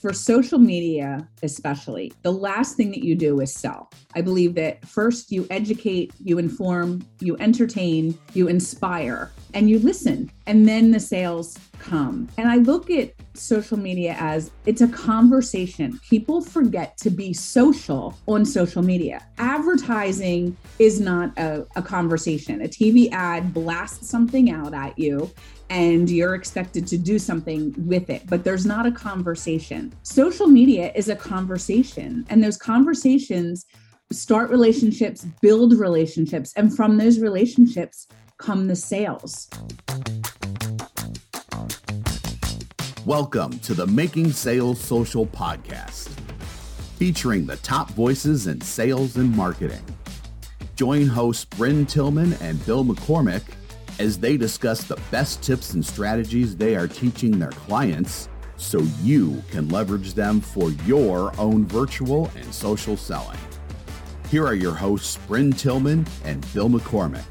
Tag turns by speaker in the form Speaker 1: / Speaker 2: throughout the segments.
Speaker 1: for social media, especially, the last thing that you do is sell. I believe that first you educate, you inform, you entertain, you inspire, and you listen, and then the sales come. And I look at social media as it's a conversation. People forget to be social on social media. Advertising is not a, a conversation. A TV ad blasts something out at you and you're expected to do something with it, but there's not a conversation. Social media is a conversation, and those conversations start relationships, build relationships, and from those relationships come the sales.
Speaker 2: Welcome to the Making Sales Social podcast, featuring the top voices in sales and marketing. Join hosts Brynne Tillman and Bill McCormick as they discuss the best tips and strategies they are teaching their clients so you can leverage them for your own virtual and social selling. Here are your hosts, Brynne Tillman and Bill McCormick.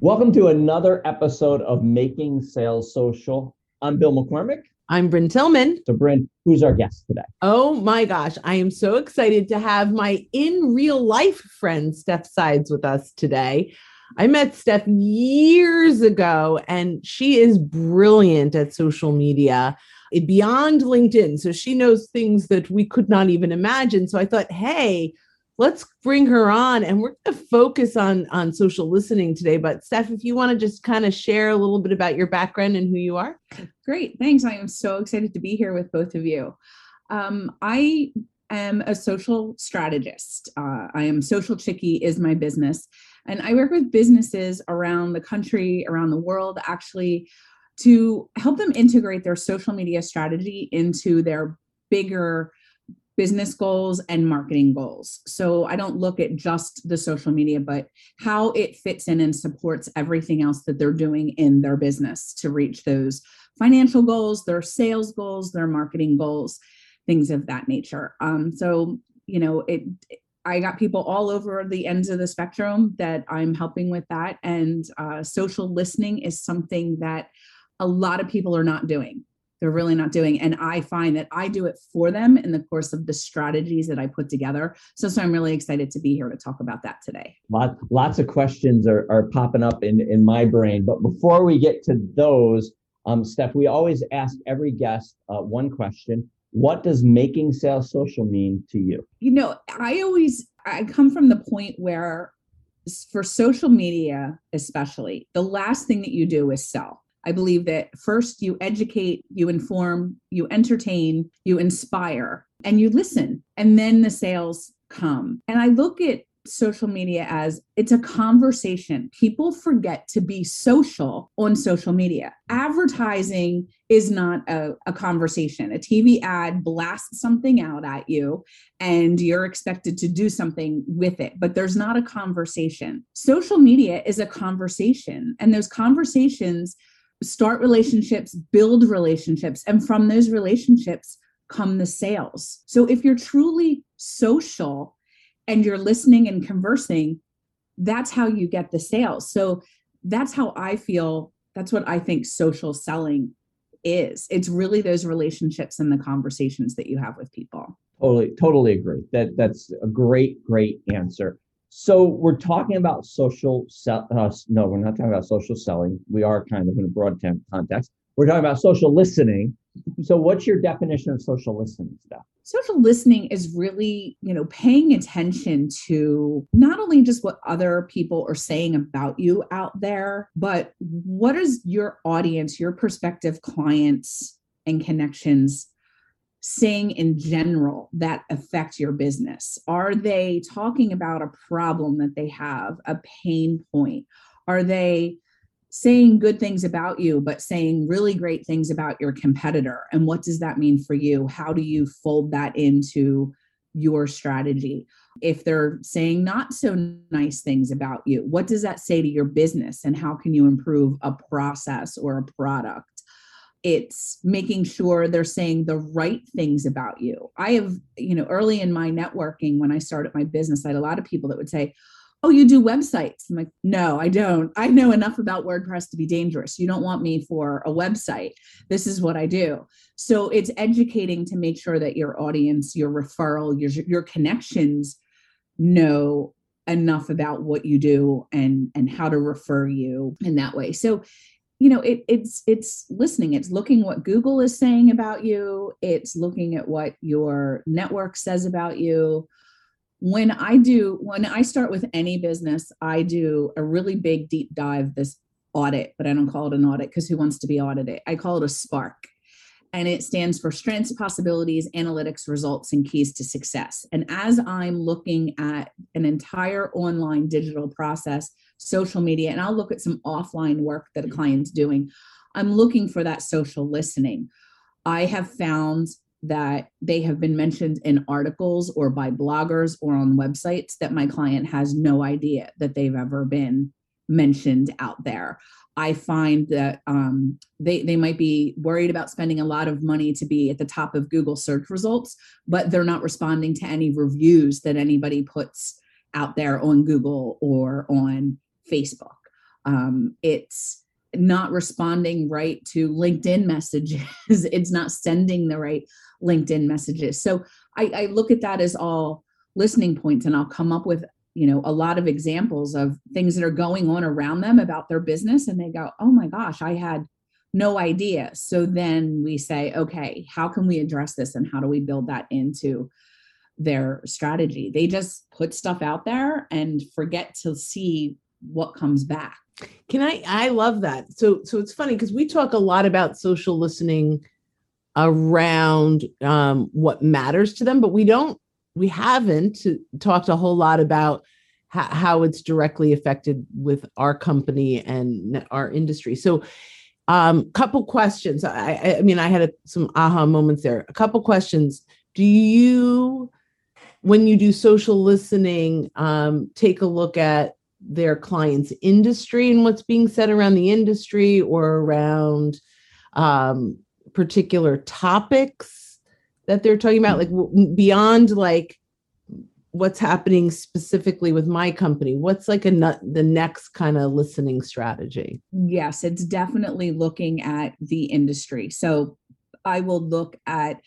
Speaker 3: Welcome to another episode of Making Sales Social. I'm Bill McCormick.
Speaker 4: I'm Brynne Tillman.
Speaker 3: So, Brynne, who's our guest today?
Speaker 4: Oh my gosh, I am so excited to have my in real life friend Steph Sides with us today. I met Steph years ago, and she is brilliant at social media eh, beyond LinkedIn. So she knows things that we could not even imagine. So I thought, hey, let's bring her on and we're going to focus on on social listening today. But steph if you want to just kind of share a little bit about your background and who you are.
Speaker 1: Great thanks. I am so excited to be here with both of you. Um, i am a social strategist. Uh, i am social chickie is my business and I work with businesses around the country, around the world, actually, to help them integrate their social media strategy into their bigger business goals and marketing goals. So I don't look at just the social media, but how it fits in and supports everything else that they're doing in their business to reach those financial goals, their sales goals, their marketing goals, things of that nature. Um, so, you know, it, I got people all over the ends of the spectrum that I'm helping with that. And uh, social listening is something that a lot of people are not doing. They're really not doing. And I find that I do it for them in the course of the strategies that I put together. So, so I'm really excited to be here to talk about that today.
Speaker 3: Lot, lots of questions are, are popping up in, in my brain. But before we get to those, um, Steph, we always ask every guest uh, one question what does making sales social mean to you?
Speaker 1: You know, I always I come from the point where for social media especially, the last thing that you do is sell. I believe that first you educate, you inform, you entertain, you inspire, and you listen, and then the sales come. And I look at social media as it's a conversation. People forget to be social on social media. Advertising is not a, a, conversation. A TV ad blasts something out at you and you're expected to do something with it, but there's not a conversation. Social media is a conversation, and those conversations start relationships, build relationships, and from those relationships come the sales. So if you're truly social, and you're listening and conversing, that's how you get the sales. So that's how I feel. That's what I think social selling is. It's really those relationships and the conversations that you have with people.
Speaker 3: Totally, totally agree. That that's a great, great answer. So we're talking about social sell. Uh, no, we're not talking about social selling. We are kind of in a broad context. We're talking about social listening. So, what's your definition of social listening, Steph?
Speaker 1: social listening is really you know paying attention to not only just what other people are saying about you out there but what is your audience your prospective clients and connections saying in general that affect your business are they talking about a problem that they have a pain point are they saying good things about you, but saying really great things about your competitor. And what does that mean for you? How do you fold that into your strategy? If they're saying not so nice things about you, what does that say to your business? And how can you improve a process or a product? It's making sure they're saying the right things about you. I have, you know, early in my networking, when I started my business, I had a lot of people that would say, oh, you do websites. I'm like, no, I don't. I know enough about WordPress to be dangerous. You don't want me for a website. This is what I do. So it's educating to make sure that your audience, your referral, your your connections know enough about what you do and and how to refer you in that way. So you know it, it's it's listening it's looking what google is saying about you it's looking at what your network says about you when I do, when I start with any business, I do a really big deep dive, this audit, but I don't call it an audit because who wants to be audited? I call it a spark. And it stands for strengths, possibilities, analytics, results, and keys to success. And as I'm looking at an entire online digital process, social media, and I'll look at some offline work that a client's doing, I'm looking for that social listening. I have found that they have been mentioned in articles or by bloggers or on websites that my client has no idea that they've ever been mentioned out there. I find that um, they they might be worried about spending a lot of money to be at the top of Google search results, but they're not responding to any reviews that anybody puts out there on Google or on Facebook. Um, it's not responding right to LinkedIn messages. it's not sending the right LinkedIn messages. So I, I look at that as all listening points, and I'll come up with you know a lot of examples of things that are going on around them about their business, and they go, "Oh my gosh, I had." no idea. So then we say, okay, how can we address this and how do we build that into their strategy? They just put stuff out there and forget to see what comes back.
Speaker 4: Can I I love that. So so it's funny because we talk a lot about social listening around um, what matters to them, but we don't we haven't talked a whole lot about how, how it's directly affected with our company and our industry. So um couple questions. I I mean I had a, some aha moments there. A couple questions. Do you when you do social listening um take a look at their client's industry and what's being said around the industry or around um, particular topics that they're talking about like w- beyond like what's happening specifically with my company what's like a the next kind of listening strategy?
Speaker 1: Yes it's definitely looking at the industry. So i will look at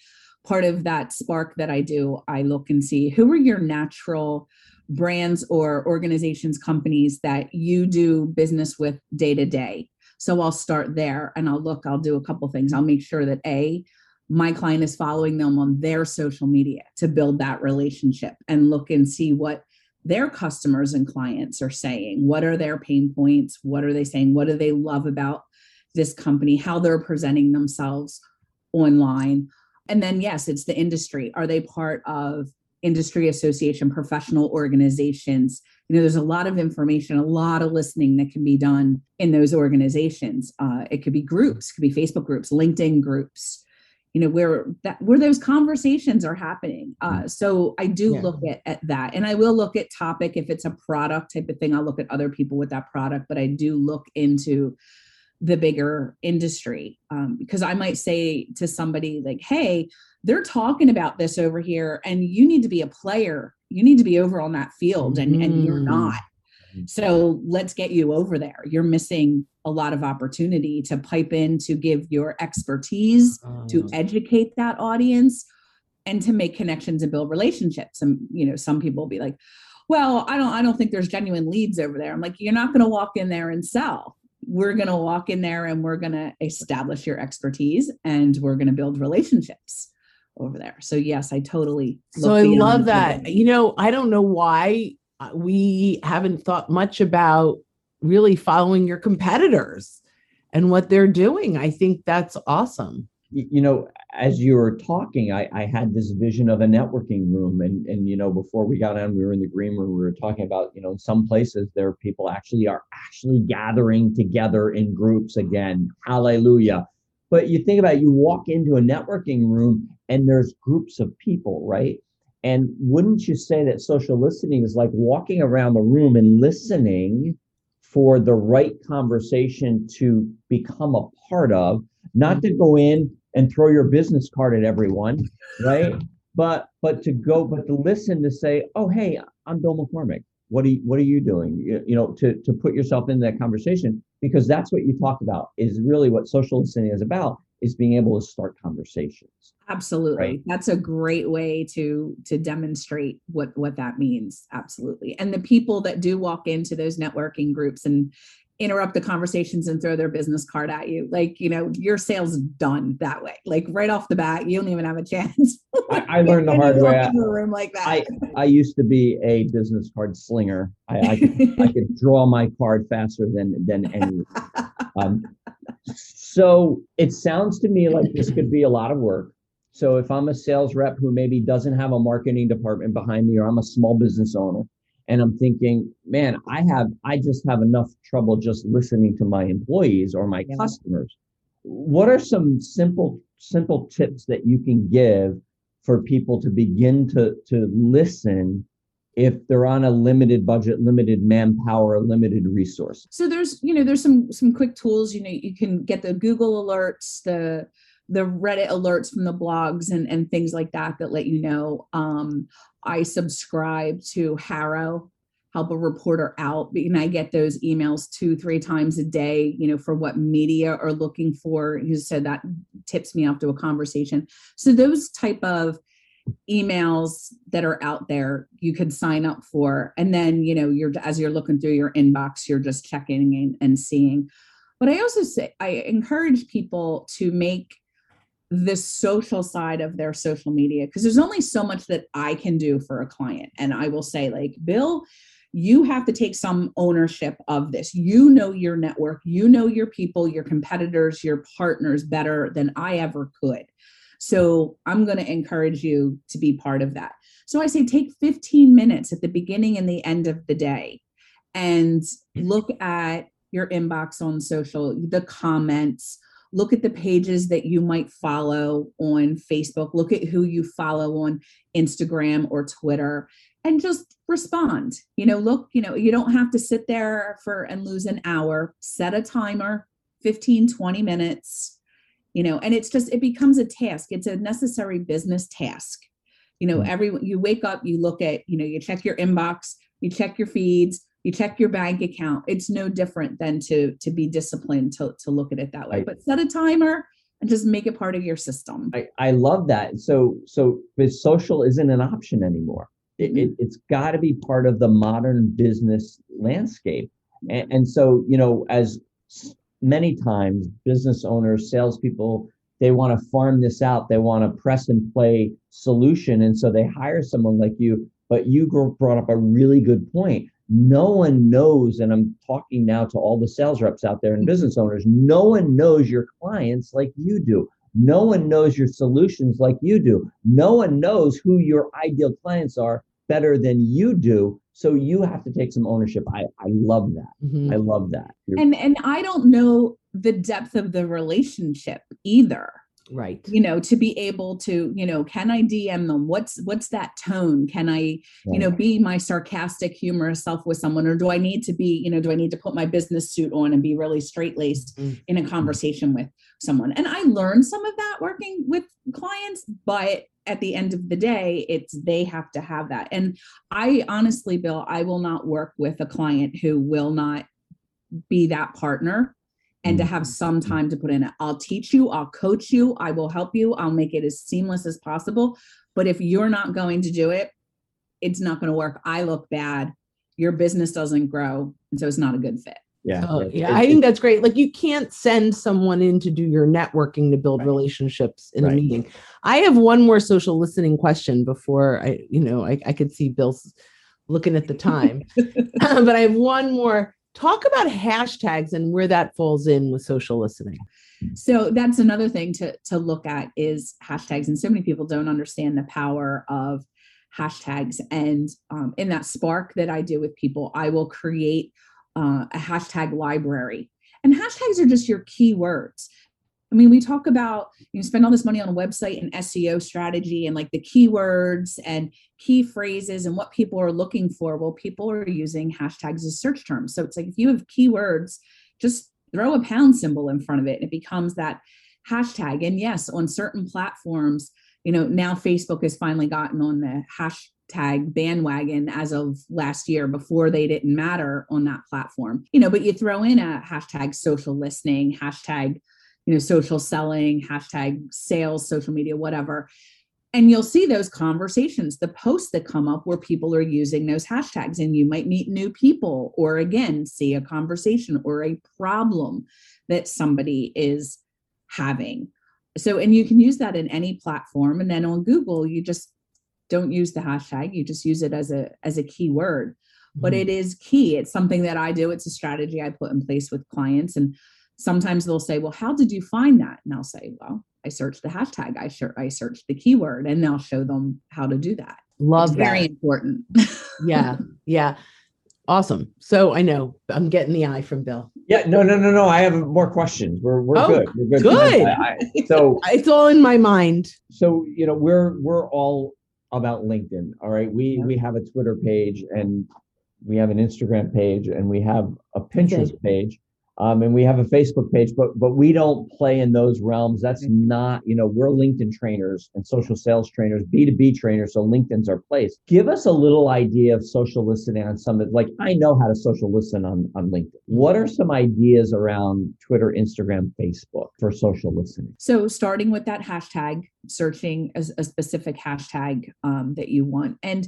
Speaker 1: part of that spark that i do i look and see who are your natural brands or organizations, companies that you do business with day to day. So I'll start there and I'll look, I'll do a couple things. I'll make sure that A, my client is following them on their social media to build that relationship and look and see what their customers and clients are saying. What are their pain points? What are they saying? What do they love about this company? How they're presenting themselves online. And then, yes, it's the industry. Are they part of industry association, professional organizations. You know, there's a lot of information, a lot of listening that can be done in those organizations. Uh, it could be groups, it could be Facebook groups, LinkedIn groups. You know where that where those conversations are happening. Uh, so I do yeah. look at, at that, and I will look at topic if it's a product type of thing. I'll look at other people with that product, but I do look into the bigger industry um, because I might say to somebody like, "Hey, they're talking about this over here and you need to be a player you need to be over on that field and, mm. and you're mm. not so let's get you over there you're missing a lot of opportunity to pipe in to give your expertise to ah. educate that audience and to make connections and build relationships and you know some people will be like well i don't i don't think there's genuine leads over there i'm like you're not going to walk in there and sell we're going to walk in there and we're going to establish your expertise and we're going to build relationships over there. So yes, I totally.
Speaker 4: So I love that. You know, I don't know why uh, we haven't thought much about really following your competitors and what they're doing. I think that's awesome.
Speaker 3: You know, as you were talking, I, I had this vision of a networking room. And, and, you know, before we got on, we were in the green room, we were talking about, you know, in some places there are people actually are actually gathering together in groups again. Hallelujah. But you think about it, you walk into a networking room and there's groups of people, right? And wouldn't you say that social listening is like walking around the room and listening for the right conversation to become a part of, not to go in and throw your business card at everyone, right? But but to go, but to listen to say, oh hey, I'm Bill McCormick. what are you, what are you doing? You, you know, to to put yourself in that conversation because that's what you talked about is really what social listening is about is being able to start conversations.
Speaker 1: Absolutely. Right? That's a great way to to demonstrate what what that means. Absolutely. And the people that do walk into those networking groups and interrupt the conversations and throw their business card at you. Like, you know, your sales done that way. Like right off the bat, you don't even have a chance.
Speaker 3: I, I learned the hard way.
Speaker 1: In a room like that.
Speaker 3: I, I used to be a business card slinger. I, I, could, I could draw my card faster than than any. Um, so it sounds to me like this could be a lot of work. So if I'm a sales rep who maybe doesn't have a marketing department behind me, or I'm a small business owner, and I'm thinking, man, I have I just have enough trouble just listening to my employees or my yeah. customers. What are some simple simple tips that you can give for people to begin to to listen if they're on a limited budget limited manpower limited resource
Speaker 1: so there's you know there's some some quick tools you know you can get the google alerts the the reddit alerts from the blogs and and things like that that let you know um I subscribe to HARO, help a reporter out, and I get those emails two, three times a day, you know, for what media are looking for. Said that tips me off to a conversation. So those type of emails that are out there you can sign up for and then you know you're as you're looking through your inbox you're just checking and, and seeing but i also say i encourage people to make the social side of their social media because there's only so much that I can do for a client. And I will say, like, Bill, you have to take some ownership of this. You know your network, you know your people, your competitors, your partners better than I ever could. So I'm going to encourage you to be part of that. So I say take 15 minutes at the beginning and the end of the day and look at your inbox on social, the comments, look at the pages that you might follow on Facebook, look at who you follow on Instagram or Twitter and just respond. You know, look, you know, you don't have to sit there for and lose an hour. Set a timer, 15, 20 minutes. You know, and it's just it becomes a task. It's a necessary business task. You know, mm. every you wake up, you look at, you know, you check your inbox, you check your feeds, you check your bank account. It's no different than to to be disciplined to, to look at it that way. But set a timer and just make it part of your system.
Speaker 3: I, I love that. So so social isn't an option anymore. It, mm-hmm. it, has got to be part of the modern business landscape. And, and so you know as many times business owners salespeople they want to farm this out. They want a press and play solution. And so they hire someone like you but you brought up a really good point no one knows, and I'm talking now to all the sales reps out there and business owners, no one knows your clients like you do. No one knows your solutions like you do. No one knows who your ideal clients are better than you do. So you have to take some ownership. I, I love that. Mm-hmm. I love that.
Speaker 1: You're- and and I don't know the depth of the relationship either
Speaker 4: right.
Speaker 1: you know to be able to you know can i dm them? What's what's that tone? Can i you know be my sarcastic humorous self with someone? Or do i need to be you know do i need to put my business suit on and be really straight laced mm-hmm. in a conversation with someone? And i learned some of that working with clients but at the end of the day it's they have to have that. And i honestly bill i will not work with a client who will not be that partner and to mm. have some time to put in it. I'll teach you, I'll coach you, I will help you, I'll make it as seamless as possible. But if you're not going to do it, it's not going to work. I look bad. Your business doesn't grow. And so it's not a good fit.
Speaker 3: Yeah.
Speaker 4: Oh, yeah. It, I think that's great. Like you can't send someone in to do your networking to build right. relationships in right. a meeting. I have one more social listening question before I, you know, I, I could see Bill's looking at the time. but I have one more Talk about hashtags and where that falls in with social listening.
Speaker 1: So that's another thing to, to look at is hashtags. And so many people don't understand the power of hashtags. And um, in that spark that I do with people, I will create uh, a hashtag library. And hashtags are just your keywords. I mean, we talk about you spend all this money on a website and SEO strategy and like the keywords and key phrases and what people are looking for. Well, people are using hashtags as search terms. So it's like if you have keywords, just throw a pound symbol in front of it and it becomes that hashtag. And yes, on certain platforms, you know, now Facebook has finally gotten on the hash hashtag bandwagon as of last year before they didn't matter on that platform. You know, but you throw in a hashtag social listening, hashtag, you know, social selling, hashtag sales, social media, whatever. And you'll see those conversations, the posts that come up where people are using those hashtags, and you might meet new people or again see a conversation or a problem that somebody is having. So, and you can use that in any platform. And then on Google, you just don't use the hashtag you just use it as a as a keyword but
Speaker 3: Mm-hmm.
Speaker 1: it is key it's something that i do it's a strategy i put in place with clients and sometimes they'll say well how did you find that and i'll say well i searched the hashtag i sure i searched the keyword and I'll show them how to do that
Speaker 4: Love
Speaker 1: it's
Speaker 4: that.
Speaker 1: very important
Speaker 4: yeah. Yeah. Awesome. So I know I'm getting the eye from Bill.
Speaker 3: Yeah, no, no, no, no. I have more questions. We're we're
Speaker 4: Oh,
Speaker 3: good. We're good.
Speaker 4: good.
Speaker 3: I- I- so
Speaker 4: It's all in my mind.
Speaker 3: so you know we're we're all about linkedin all right we
Speaker 1: Yeah.
Speaker 3: we have a twitter page and we have an instagram page and we have a pinterest page um, and we have a facebook page but but we don't play in those realms that's
Speaker 1: Mhm.
Speaker 3: not you know we're linkedin trainers and social sales trainers b2b trainers so linkedin's our place give us a little idea of social listening on some of like i know how to social listen on on linkedin what are some ideas around twitter instagram facebook for social listening
Speaker 1: So, starting with that hashtag, searching a, a specific hashtag um, that you want. And,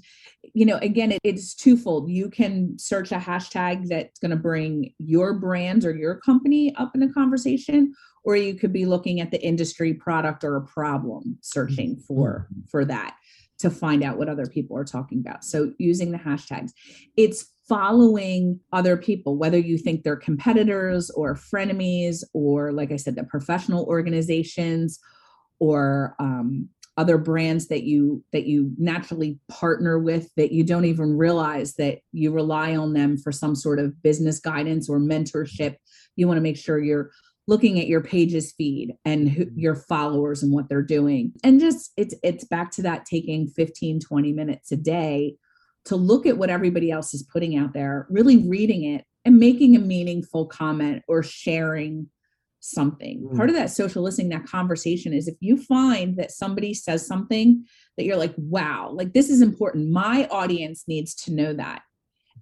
Speaker 1: you know, again, it, it's twofold. You can search a hashtag that's going to bring your brand or your company up in the conversation, or you could be looking at the industry product or a problem, searching for for that to find out what other people are talking about. So, using the hashtags, it's following other people, whether you think they're competitors or frenemies, or like I said, the professional organizations or um, other brands that you that you naturally partner with that you don't even realize that you rely on them for some sort of business guidance or mentorship. You want to make sure you're looking at your pages feed and who, mm-hmm. your followers and what they're doing. And just it's it's back to that taking 15 20 minutes a day to look at what everybody else is putting out there really reading it and making a meaningful comment or sharing something.
Speaker 3: Mm.
Speaker 1: Part of that social listening, that conversation is if you find that somebody says something that you're like, wow, like this is important. My audience needs to know that.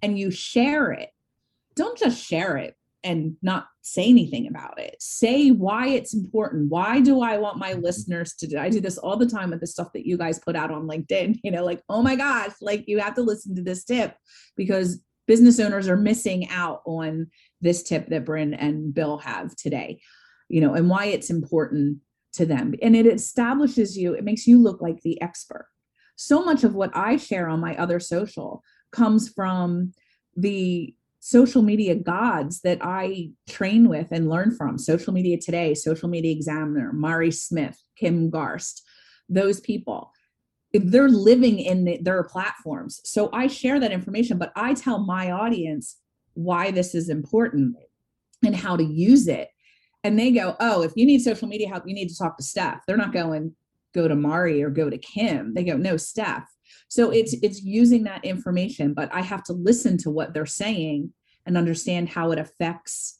Speaker 1: And you share it. Don't just share it and not say anything about it. Say why it's important. Why do I want my listeners to do? I do this all the time with the stuff that you guys put out on LinkedIn, you know, like, oh my gosh, like you have to listen to this tip because business owners are missing out on this tip that Brynne and Bill have today, you know, and why it's important to them. And it establishes you, it makes you look like the expert. So much of what I share on my other social comes from the social media gods that I train with and learn from Social Media Today, Social Media Examiner, Mari Smith, Kim Garst, those people. They're living in the, their platforms. So I share that information, but I tell my audience why this is important and how to use it. And they go, oh, if you need social media help, you need to talk to Steph. They're not going, go to Mari or go to Kim. They go, no, Steph. So mm-hmm. it's it's using that information, but I have to listen to what they're saying and understand how it affects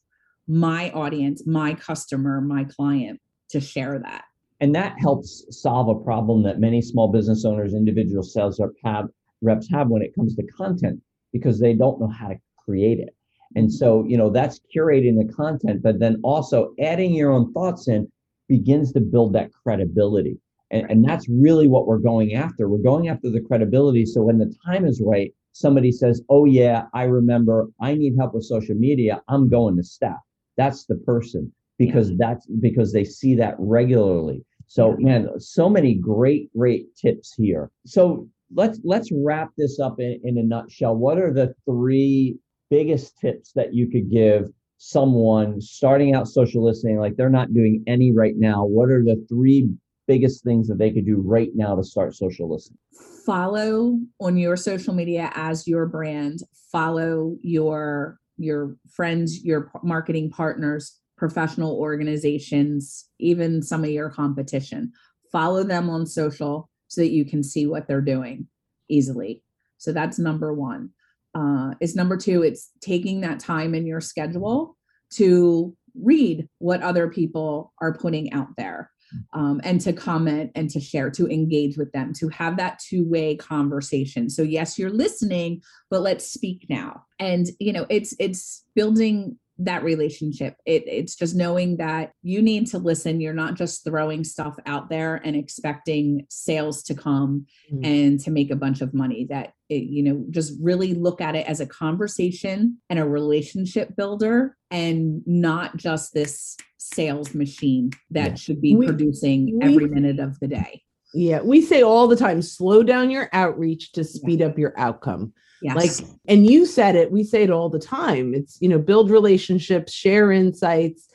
Speaker 1: my audience, my customer, my client to share that.
Speaker 3: and that helps solve a problem that many small business owners individual sales rep have reps have when it comes to content because they don't know how to create it. And so you know that's curating the content but then also adding your own thoughts in begins to build that credibility. And, and that's really what we're going after. We're going after the credibility so when the time is right somebody says oh yeah i remember i need help with social media i'm going to Steph. That's the person because that's because they see that regularly. So man, so many great, great tips here. So let's let's wrap this up in, in a nutshell. What are the three biggest tips that you could give someone starting out social listening, like they're not doing any right now? What are the three biggest things that they could do right now to start social listening?
Speaker 1: Follow on your social media as your brand. Follow your your friends, your marketing partners, professional organizations, even some of your competition. Follow them on social so that you can see what they're doing easily. So that's number one. Uh, is number two, it's taking that time in your schedule to read what other people are putting out there um, and to comment and to share, to engage with them, to have that two way conversation. So yes, you're listening, but let's speak now. And you know, it's it's building that relationship. It, it's just knowing that you need to listen. You're not just throwing stuff out there and expecting sales to come mm-hmm. and to make a bunch of money. That, it, you know, just really look at it as a conversation and a relationship builder and not just this sales machine that yeah. should be we, producing we, every minute of the day.
Speaker 4: Yeah, we say all the time slow down your outreach to speed yeah. up your outcome. Yes. Like, and you said it, we say it all the time. It's, you know, build relationships, share insights,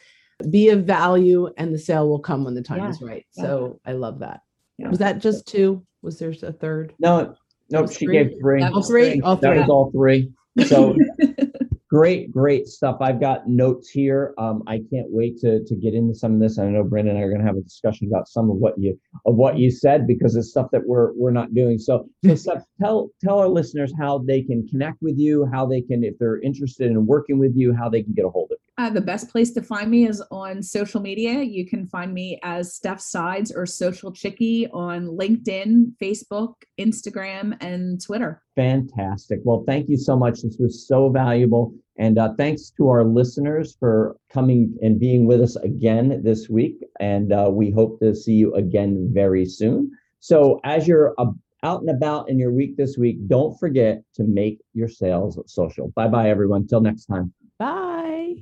Speaker 4: be of value, and the sale will come when the time yeah. is right. Yeah. So I love that. Yeah. Was that just two? Was there a third?
Speaker 3: No, no, she
Speaker 4: three?
Speaker 3: gave three.
Speaker 4: All three? All
Speaker 3: three. That was all three. So great, great stuff. I've got notes here. Um, I can't wait to to get into some of this. I know Brendan and I are going to have a discussion about some of what you of what you said because it's stuff that we're we're not doing. So, so Steph, tell tell our listeners how they can connect with you, how they can, if they're interested in working with you, how they can get a hold of you.
Speaker 1: Uh, the best place to find me is on social media. You can find me as Steph Sides or Social Chickie on LinkedIn, Facebook, Instagram, and Twitter.
Speaker 3: Fantastic. Well, thank you so much. This was so valuable. And uh, thanks to our listeners for coming and being with us again this week. And uh, we hope to see you again very soon. So, as you're out and about in your week this week, don't forget to make your sales social. Bye bye, everyone. Till next time.
Speaker 4: Bye.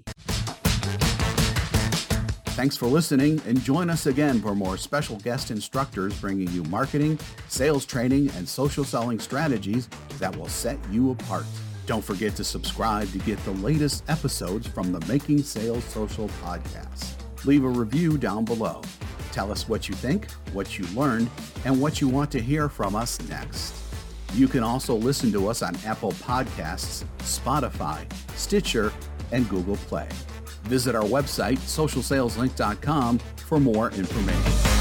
Speaker 2: Thanks for listening and join us again for more special guest instructors bringing you marketing, sales training, and social selling strategies that will set you apart. Don't forget to subscribe to get the latest episodes from the Making Sales Social podcast. Leave a review down below. Tell us what you think, what you learned, and what you want to hear from us next. You can also listen to us on Apple Podcasts, Spotify, Stitcher, and Google Play. Visit our website, socialsaleslink.com, for more information.